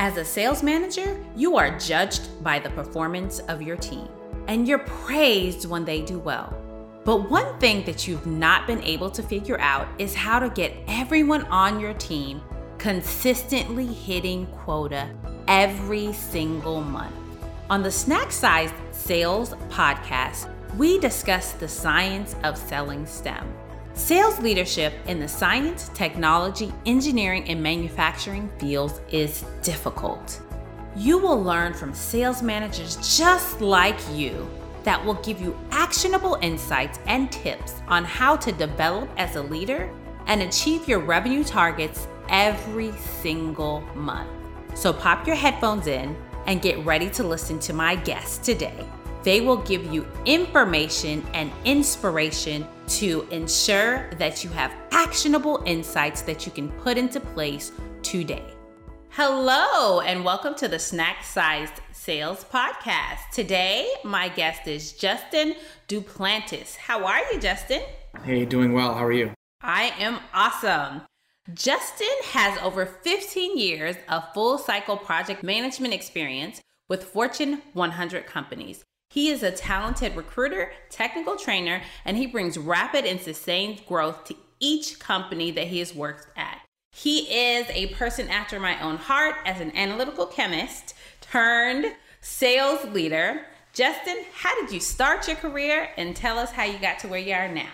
As a sales manager, you are judged by the performance of your team, and you're praised when they do well. But one thing that you've not been able to figure out is how to get everyone on your team consistently hitting quota every single month. On the Snack Sized Sales podcast, we discuss the science of selling STEM. Sales leadership in the science, technology, engineering, and manufacturing fields is difficult. You will learn from sales managers just like you that will give you actionable insights and tips on how to develop as a leader and achieve your revenue targets every single month. So pop your headphones in and get ready to listen to my guest today. They will give you information and inspiration to ensure that you have actionable insights that you can put into place today. Hello, and welcome to the Snack Sized Sales Podcast. Today, my guest is Justin Duplantis. How are you, Justin? Hey, doing well. How are you? I am awesome. Justin has over 15 years of full cycle project management experience with Fortune 100 companies. He is a talented recruiter, technical trainer, and he brings rapid and sustained growth to each company that he has worked at. He is a person after my own heart as an analytical chemist turned sales leader. Justin, how did you start your career and tell us how you got to where you are now?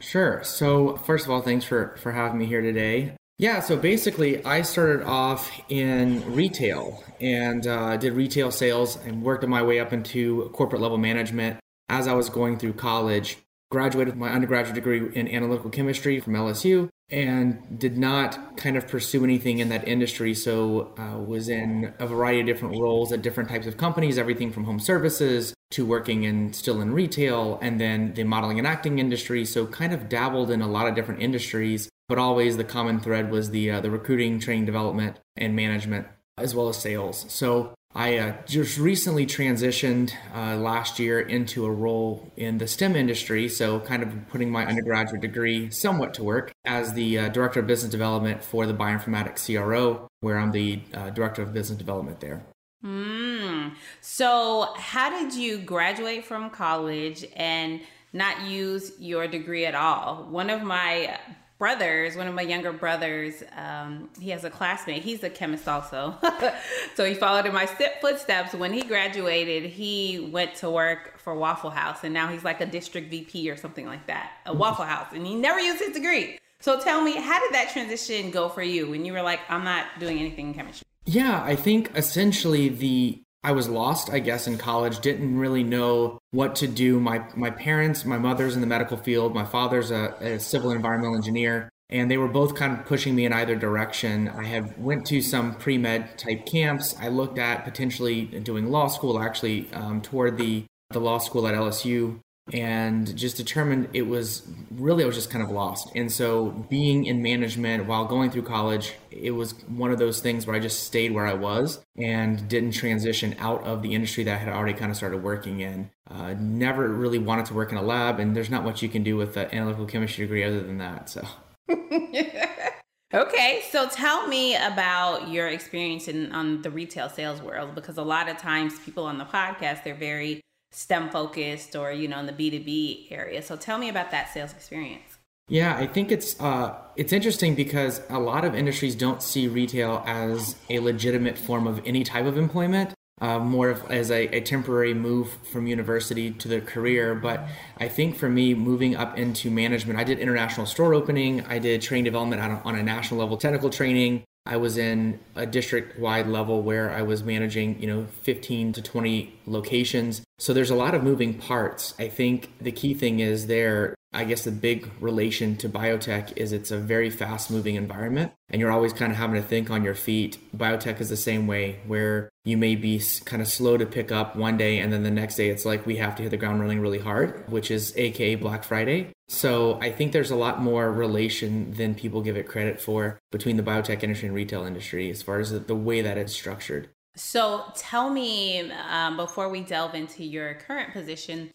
Sure. So, first of all, thanks for, for having me here today. Yeah, so basically, I started off in retail and uh, did retail sales and worked my way up into corporate level management as I was going through college. Graduated with my undergraduate degree in analytical chemistry from LSU and did not kind of pursue anything in that industry. So uh, was in a variety of different roles at different types of companies, everything from home services to working in still in retail, and then the modeling and acting industry. So kind of dabbled in a lot of different industries but always the common thread was the uh, the recruiting, training, development, and management, as well as sales. So I uh, just recently transitioned uh, last year into a role in the STEM industry, so kind of putting my undergraduate degree somewhat to work as the uh, director of business development for the bioinformatics CRO, where I'm the uh, director of business development there. Mm. So, how did you graduate from college and not use your degree at all? One of my brothers, one of my younger brothers, um, he has a classmate. He's a chemist also. so he followed in my footsteps. When he graduated, he went to work for Waffle House, and now he's like a district VP or something like that, a mm-hmm. Waffle House, and he never used his degree. So tell me, how did that transition go for you when you were like, I'm not doing anything in chemistry? Yeah, I think essentially the I was lost, I guess, in college. Didn't really know what to do. My my parents, my mother's in the medical field. My father's a, a civil environmental engineer, and they were both kind of pushing me in either direction. I had went to some pre med type camps. I looked at potentially doing law school. Actually, um, toward the the law school at LSU, and just determined it was really I was just kind of lost. And so being in management while going through college, it was one of those things where I just stayed where I was and didn't transition out of the industry that I had already kind of started working in. Uh, never really wanted to work in a lab, and there's not much you can do with an analytical chemistry degree other than that. So. Okay, so tell me about your experience in on the retail sales world because a lot of times people on the podcast they're very STEM focused or, you know, in the B2B area. So tell me about that sales experience. Yeah, I think it's uh, it's interesting because a lot of industries don't see retail as a legitimate form of any type of employment, uh, more of as a, a, temporary move from university to the career. But I think for me, moving up into management, I did international store opening, I did training development on a, on a national level, technical training, I was in a district wide level where I was managing, you know, 15 to 20 locations. So there's a lot of moving parts. I think the key thing is there, I guess the big relation to biotech is it's a very fast moving environment and you're always kind of having to think on your feet. Biotech is the same way where you may be kind of slow to pick up one day and then the next day it's like we have to hit the ground running really hard, which is aka Black Friday. So I think there's a lot more relation than people give it credit for between the biotech industry and retail industry as far as the, way that it's structured. So tell me, um, before we delve into your current position,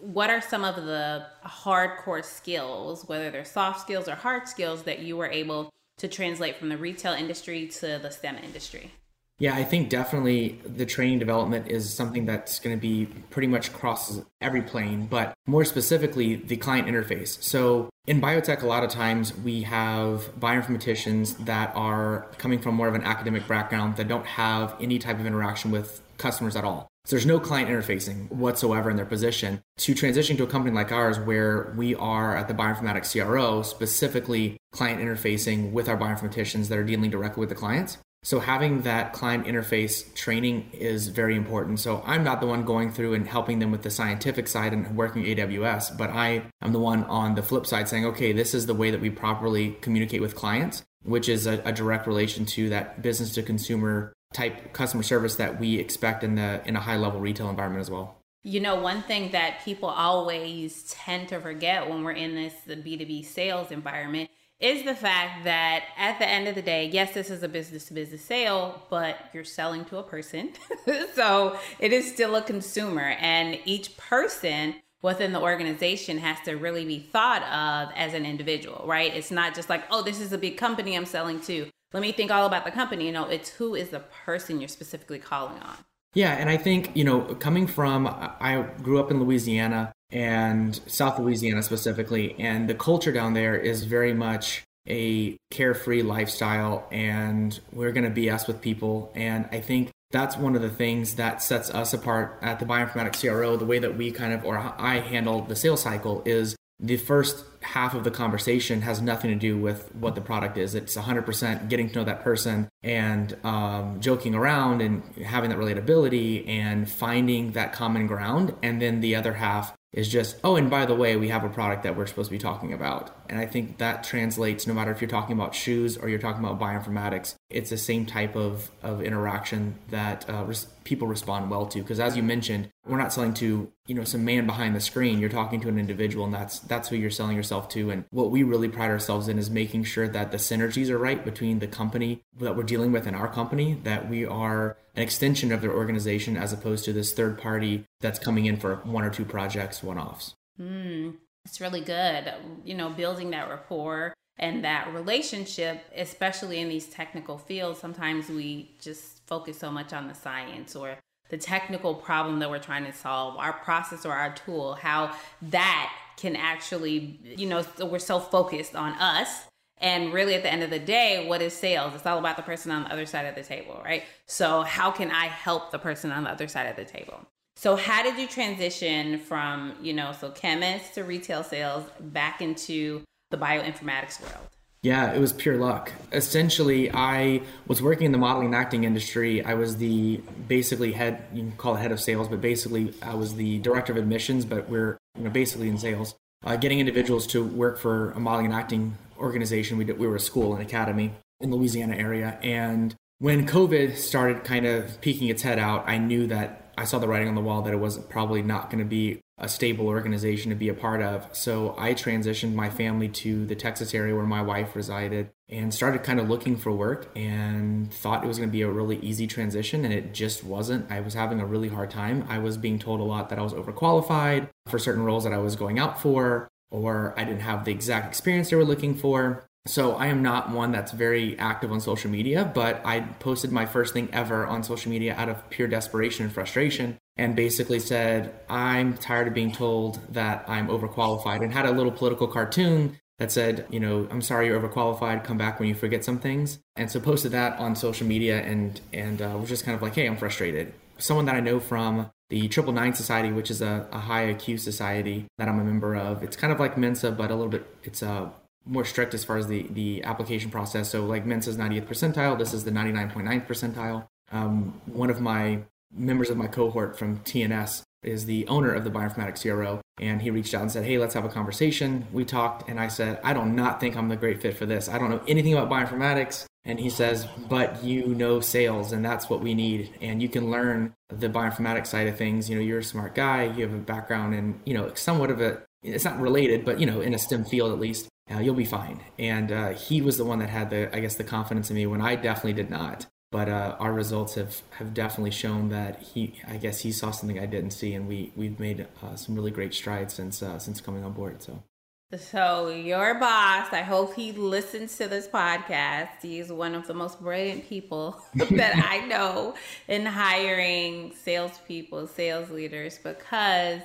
what are some of the hardcore skills, whether they're soft skills or hard skills, that you were able to translate from the retail industry to the STEM industry? Yeah, I think definitely the training development is something that's going to be pretty much crosses every plane, but more specifically, the client interface. So in biotech, a lot of times we have bioinformaticians that are coming from more of an academic background that don't have any type of interaction with customers at all. So there's no client interfacing whatsoever in their position. To transition to a company like ours, where we are at the bioinformatics CRO, specifically client interfacing with our bioinformaticians that are dealing directly with the clients, so having that client interface training is very important. So I'm not the one going through and helping them with the scientific side and working AWS, but I am the one on the flip side saying, okay, this is the way that we properly communicate with clients, which is a, a direct relation to that business to consumer type customer service that we expect in the in a high level retail environment as well. You know, one thing that people always tend to forget when we're in this the B2B sales environment is the fact that at the end of the day, yes, this is a business to business sale, but you're selling to a person. so it is still a consumer, and each person within the organization has to really be thought of as an individual, right? It's not just like, oh, this is a big company I'm selling to. Let me think all about the company. You know, it's who is the person you're specifically calling on. Yeah, and I think, you know, coming from, I grew up in Louisiana and South Louisiana specifically, and the culture down there is very much a carefree lifestyle, and we're going to BS with people. And I think that's one of the things that sets us apart at the Bioinformatics CRO. The way that we kind of, or I handle the sales cycle is the first half of the conversation has nothing to do with what the product is. It's 100% getting to know that person and um, joking around and having that relatability and finding that common ground. And then the other half is just, oh, and by the way, we have a product that we're supposed to be talking about. And I think that translates no matter if you're talking about shoes or you're talking about bioinformatics, it's the same type of, of interaction that uh, people respond well to. Because as you mentioned, we're not selling to you know some man behind the screen. You're talking to an individual and that's that's who you're selling yourself to. And what we really pride ourselves in is making sure that the synergies are right between the company that we're dealing with and our company that we are an extension of their organization as opposed to this third party that's coming in for one or two projects one offs mm, it's really good. You know building that rapport and that relationship especially in these technical fields sometimes we just focus so much on the science or the technical problem that we're trying to solve, our process or our tool, how that can actually, you know, we're so focused on us. And really, at the end of the day, what is sales? It's all about the person on the other side of the table, right? So, how can I help the person on the other side of the table? So, how did you transition from, you know, so chemist to retail sales back into the bioinformatics world? Yeah, it was pure luck. Essentially, I was working in the modeling and acting industry. I was the basically head, you can call it head of sales, but basically I was the director of admissions, but we're you know basically in sales. Uh, getting individuals to work for a modeling and acting organization. We did, we were a school, an academy in the Louisiana area, and when COVID started kind of peeking its head out, I knew that I saw the writing on the wall that it was probably not going to be a stable organization to be a part of. So I transitioned my family to the Texas area where my wife resided and started kind of looking for work and thought it was going to be a really easy transition and it just wasn't. I was having a really hard time. I was being told a lot that I was overqualified for certain roles that I was going out for or I didn't have the exact experience they were looking for. So I am not one that's very active on social media, but I posted my first thing ever on social media out of pure desperation and frustration and basically said, I'm tired of being told that I'm overqualified and had a little political cartoon that said, you know, I'm sorry you're overqualified, come back when you forget some things. And so posted that on social media and and uh, was just kind of like, hey, I'm frustrated. Someone that I know from the Triple Nine Society, which is a, a high IQ society that I'm a member of. It's kind of like Mensa, but a little bit, it's a more strict as far as the, the application process. So like Mensa's 90th percentile, this is the 99.9th percentile. Um, one of my members of my cohort from TNS is the owner of the bioinformatics CRO, and he reached out and said, "Hey, let's have a conversation." We talked, and I said, "I do not not think I'm the great fit for this. I don't know anything about bioinformatics." And he says, "But you know sales, and that's what we need. And you can learn the bioinformatics side of things. You know, you're a smart guy. You have a background in, you know, somewhat of a it's not related, but you know, in a STEM field at least, uh, you'll be fine. And uh, he was the one that had the, I guess, the confidence in me when I definitely did not. But uh, our results have, have definitely shown that he, I guess, he saw something I didn't see, and we we've made uh, some really great strides since uh, since coming on board. So. So, your boss, I hope he listens to this podcast. He's one of the most brilliant people that I know in hiring salespeople, sales leaders, because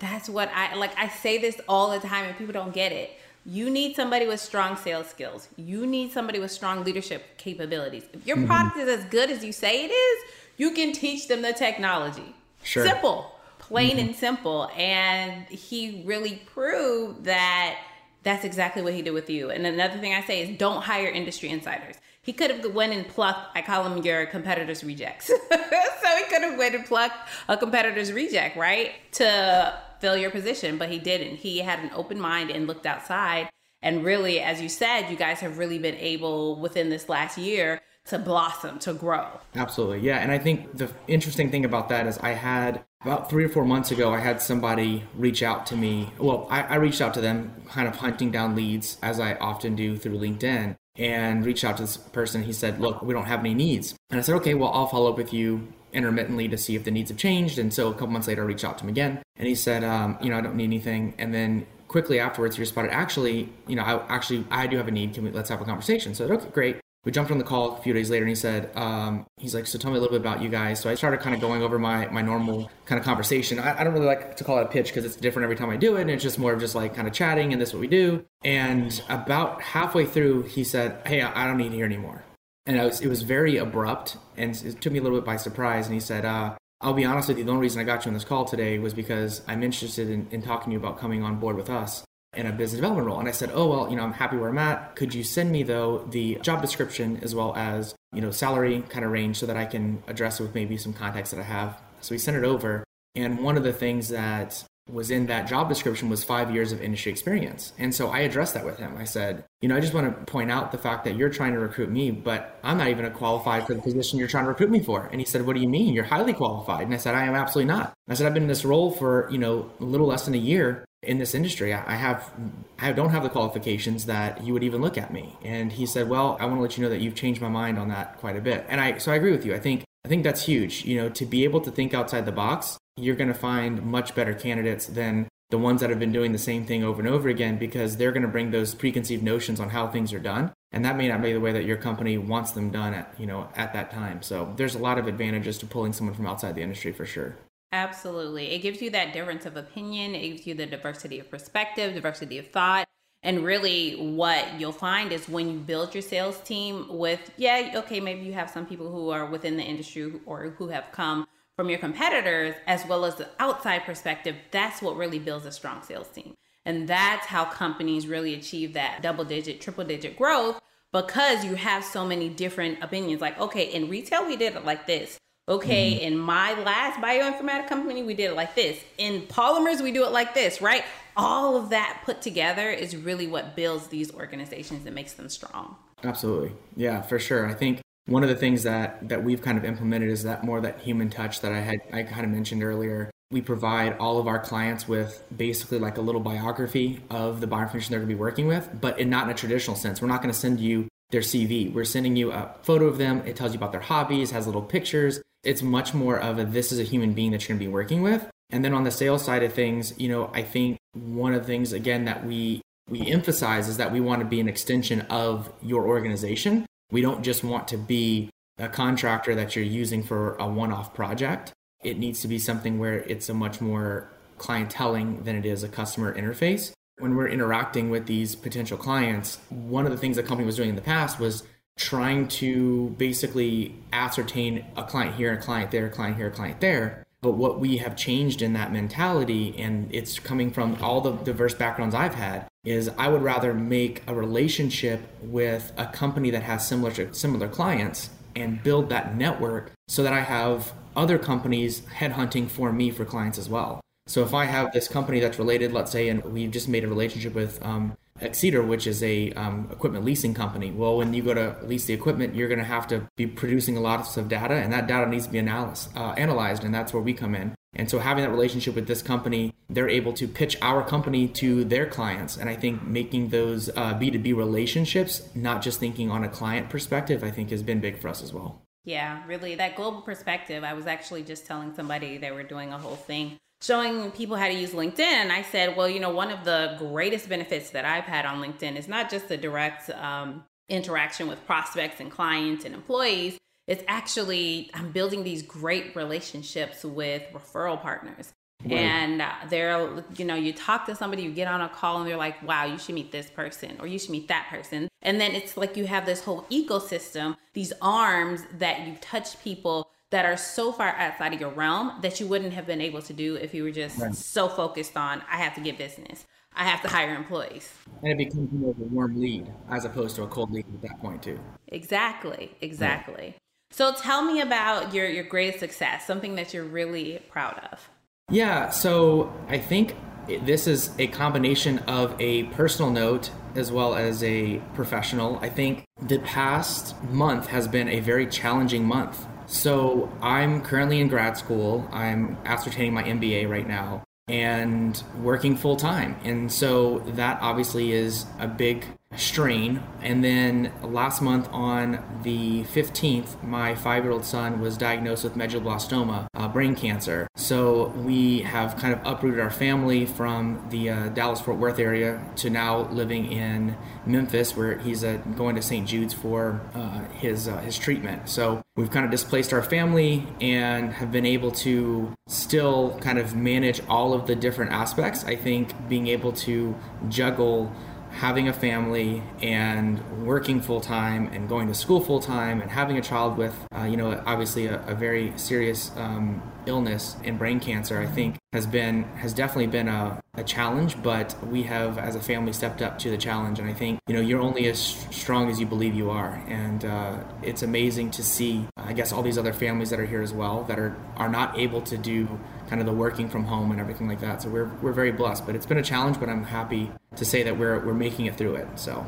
that's what I like. I say this all the time, and people don't get it. You need somebody with strong sales skills. You need somebody with strong leadership capabilities. If your mm-hmm. product is as good as you say it is, you can teach them the technology. Sure. Simple plain mm-hmm. and simple. And he really proved that that's exactly what he did with you. And another thing I say is don't hire industry insiders. He could have went and plucked, I call them your competitors rejects. so he could have went and plucked a competitor's reject, right? To fill your position, but he didn't. He had an open mind and looked outside. And really, as you said, you guys have really been able within this last year to blossom, to grow. Absolutely. Yeah. And I think the interesting thing about that is I had about three or four months ago, I had somebody reach out to me. Well, I, I, reached out to them, kind of hunting down leads as I often do through LinkedIn, and reached out to this person. He said, Look, we don't have any needs. And I said, Okay, well, I'll follow up with you intermittently to see if the needs have changed. And so a couple months later, I reached out to him again, and he said, um, You know, I don't need anything. And then quickly afterwards, he responded, Actually, you know, I actually I do have a need. Can we let's have a conversation? So I said, Okay, great we jumped on the call a few days later and he said um, he's like so tell me a little bit about you guys so i started kind of going over my my normal kind of conversation i, I don't really like to call it a pitch because it's different every time i do it and it's just more of just like kind of chatting and this is what we do and about halfway through he said hey i, I don't need hear anymore and was, it was very abrupt and it took me a little bit by surprise and he said uh, I'll be honest with you, the only reason I got you on this call today was because I'm interested in, in talking to you about coming on board with us in a business development role. And I said, oh, well, you know, I'm happy where I'm at. Could you send me, though, the job description as well as, you know, salary kind of range so that I can address it with maybe some contacts that I have? So he sent it over. And one of the things that was in that job description was five years of industry experience. And so I addressed that with him. I said, you know, I just want to point out the fact that you're trying to recruit me, but I'm not even qualified for the position you're trying to recruit me for. And he said, what do you mean? You're highly qualified. And I said, I am absolutely not. I said, I've been in this role for, you know, a little less than a year in this industry. I have, I don't have the qualifications that you would even look at me. And he said, well, I want to let you know that you've changed my mind on that quite a bit. And I, so I agree with you. I think, I think that's huge. You know, to be able to think outside the box, you're going to find much better candidates than the ones that have been doing the same thing over and over again because they're going to bring those preconceived notions on how things are done and that may not be the way that your company wants them done at you know at that time so there's a lot of advantages to pulling someone from outside the industry for sure Absolutely. It gives you that difference of opinion, it gives you the diversity of perspective, diversity of thought. And really, what you'll find is when you build your sales team with, yeah, okay, maybe you have some people who are within the industry or who have come from your competitors, as well as the outside perspective, that's what really builds a strong sales team. And that's how companies really achieve that double digit, triple digit growth because you have so many different opinions. Like, okay, in retail, we did it like this. Okay, mm-hmm. in my last bioinformatic company, we did it like this. In polymers, we do it like this, right? All of that put together is really what builds these organizations and makes them strong. Absolutely. Yeah, for sure. I think one of the things that that we've kind of implemented is that more that human touch that I had I kind of mentioned earlier. We provide all of our clients with basically like a little biography of the bioinformatician they're going to be working with, but in not in a traditional sense. We're not going to send you their CV. We're sending you a photo of them. It tells you about their hobbies, has little pictures, it's much more of a this is a human being that you're going to be working with. And then on the sales side of things, you know, I think one of the things again that we we emphasize is that we want to be an extension of your organization. We don't just want to be a contractor that you're using for a one-off project. It needs to be something where it's a much more clienteling than it is a customer interface. When we're interacting with these potential clients, one of the things the company was doing in the past was trying to basically ascertain a client here, a client there, a client here, a client there. But what we have changed in that mentality, and it's coming from all the diverse backgrounds I've had, is I would rather make a relationship with a company that has similar similar clients and build that network so that I have other companies headhunting for me for clients as well. So if I have this company that's related, let's say, and we've just made a relationship with um, Exeter, which is a um, equipment leasing company. Well, when you go to lease the equipment, you're going to have to be producing a lot of data, and that data needs to be analyzed, uh, analyzed, and that's where we come in. And so, having that relationship with this company, they're able to pitch our company to their clients. And I think making those uh, B2B relationships, not just thinking on a client perspective, I think has been big for us as well. Yeah, really, that global perspective. I was actually just telling somebody they were doing a whole thing showing people how to use LinkedIn. I said, well, you know, one of the greatest benefits that I've had on LinkedIn is not just the direct um, interaction with prospects and clients and employees. It's actually, I'm building these great relationships with referral partners. Right. And uh, they're, you know, you talk to somebody, you get on a call, and they're like, wow, you should meet this person or you should meet that person. And then it's like you have this whole ecosystem, these arms that you touch people that are so far outside of your realm that you wouldn't have been able to do if you were just right. so focused on I have to get business. I have to hire employees. And it becomes more of a warm lead as opposed to a cold lead at that point too. Exactly. Exactly. Right. So tell me about your your greatest success, something that you're really proud of. Yeah, so I think this is a combination of a personal note as well as a professional. I think the past month has been a very challenging month so I'm currently in grad school. I'm ascertaining my MBA right now and working full time. And so that obviously is a big strain. And then last month on the 15th, my five year old son was diagnosed with medulloblastoma, uh, brain cancer. So we have kind of uprooted our family from the uh, Dallas Fort Worth area to now living in Memphis, where he's uh, going to St. Jude's for uh, his, uh, his treatment. So we've kind of displaced our family and have been able to still kind of manage all of the different aspects. I think being able to juggle having a family and working full time and going to school full time and having a child with, uh, you know, obviously a, a very serious um, illness and brain cancer, I think has been has definitely been a, a challenge. But we have, as a family, stepped up to the challenge, and I think you know you're only as strong as you believe you are, and uh, it's amazing to see. I guess all these other families that are here as well that are are not able to do kind of the working from home and everything like that. So we're we're very blessed, but it's been a challenge. But I'm happy to say that we're we're making it through it. So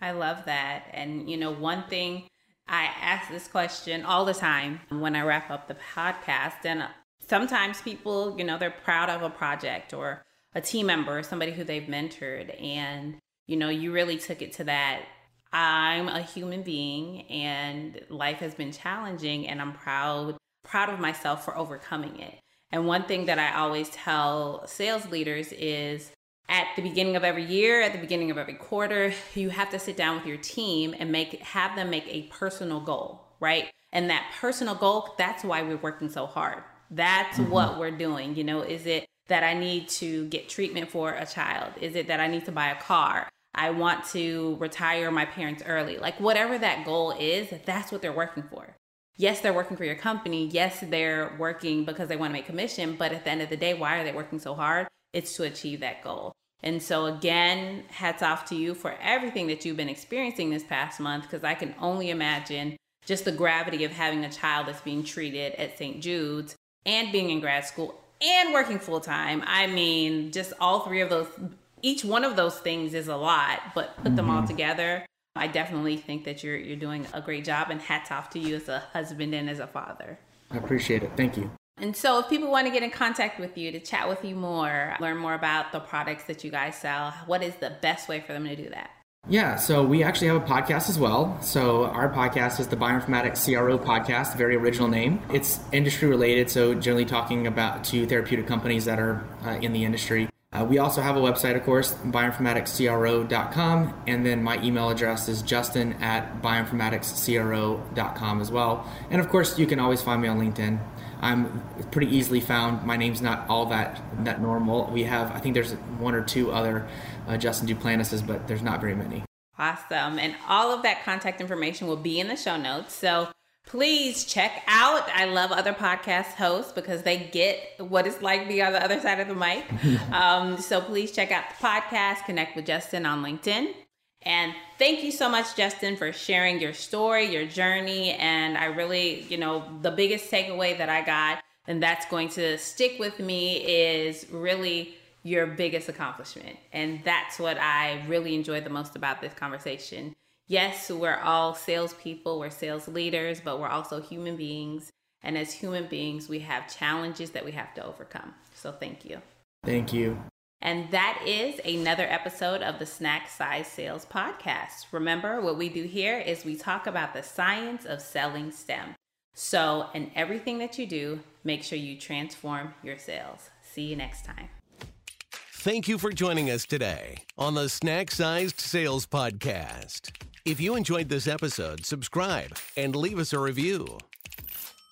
I love that, and you know one thing. I ask this question all the time when I wrap up the podcast, and sometimes people, you know, they're proud of a project or a team member or somebody who they've mentored, and you know, you really took it to that I'm a human being and life has been challenging and I'm proud proud of myself for overcoming it. And one thing that I always tell sales leaders is at the beginning of every year, at the beginning of every quarter, you have to sit down with your team and make have them make a personal goal, right? And that personal goal, that's why we're working so hard. That's mm-hmm. what we're doing. You know, is it that I need to get treatment for a child? Is it that I need to buy a car? I want to retire my parents early. Like whatever that goal is, that's what they're working for yes, they're working for your company. Yes, they're working because they want to make commission. But at the end of the day, why are they working so hard? It's to achieve that goal. And so, again, hats off to you for everything that you've been experiencing this past month, because I can only imagine just the gravity of having a child that's being treated at St. Jude's and being in grad school and working full time. I mean, just all three of those, each one of those things is a lot, but put mm-hmm. them all mm-hmm. together I definitely think that you're you're doing a great job and hats off to you as a husband and as a father. I appreciate it. Thank you. And so if people want to get in contact with you to chat with you more, learn more about the products that you guys sell, what is the best way for them to do that? Yeah, so we actually have a podcast as well. So our podcast is the Bioinformatics CRO podcast, very original name. It's industry related, so generally talking about to therapeutic companies that are uh, in the industry. Uh, we also have a website, of course, bioinformaticscro.com, and then my email address is justin at bioinformaticscro.com as well. And of course, you can always find me on LinkedIn. I'm pretty easily found. My name's not all that that normal. We have, I think there's one or two other uh, Justin Duplantises, but there's not very many. Awesome. And all of that contact information will be in the show notes. So please check out. I love other podcast hosts because they get what it's like be on the other side of the mic. um, so please check out the podcast, connect with Justin on LinkedIn. And thank you so much, Justin, for sharing your story, your journey. And I really, you know, the biggest takeaway that I got, and that's going to stick with me, is really your biggest accomplishment. And that's what I really enjoyed the most about this conversation yes, we're all salespeople, we're sales leaders, but we're also human beings. And as human beings, we have challenges that we have to overcome. So thank you. Thank you. And that is another episode of the Snack Size Sales Podcast. Remember, what we do here is we talk about the science of selling STEM. So, in everything that you do, make sure you transform your sales. See you next time. Thank you for joining us today on the Snack Sized Sales Podcast. If you enjoyed this episode, subscribe and leave us a review.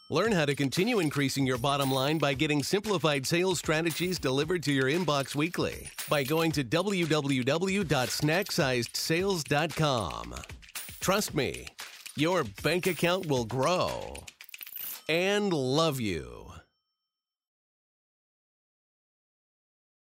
Learn how to continue increasing your bottom line by getting simplified sales strategies delivered to your inbox weekly by going to www.snacksizedSales.com. Trust me, your bank account will grow and love you.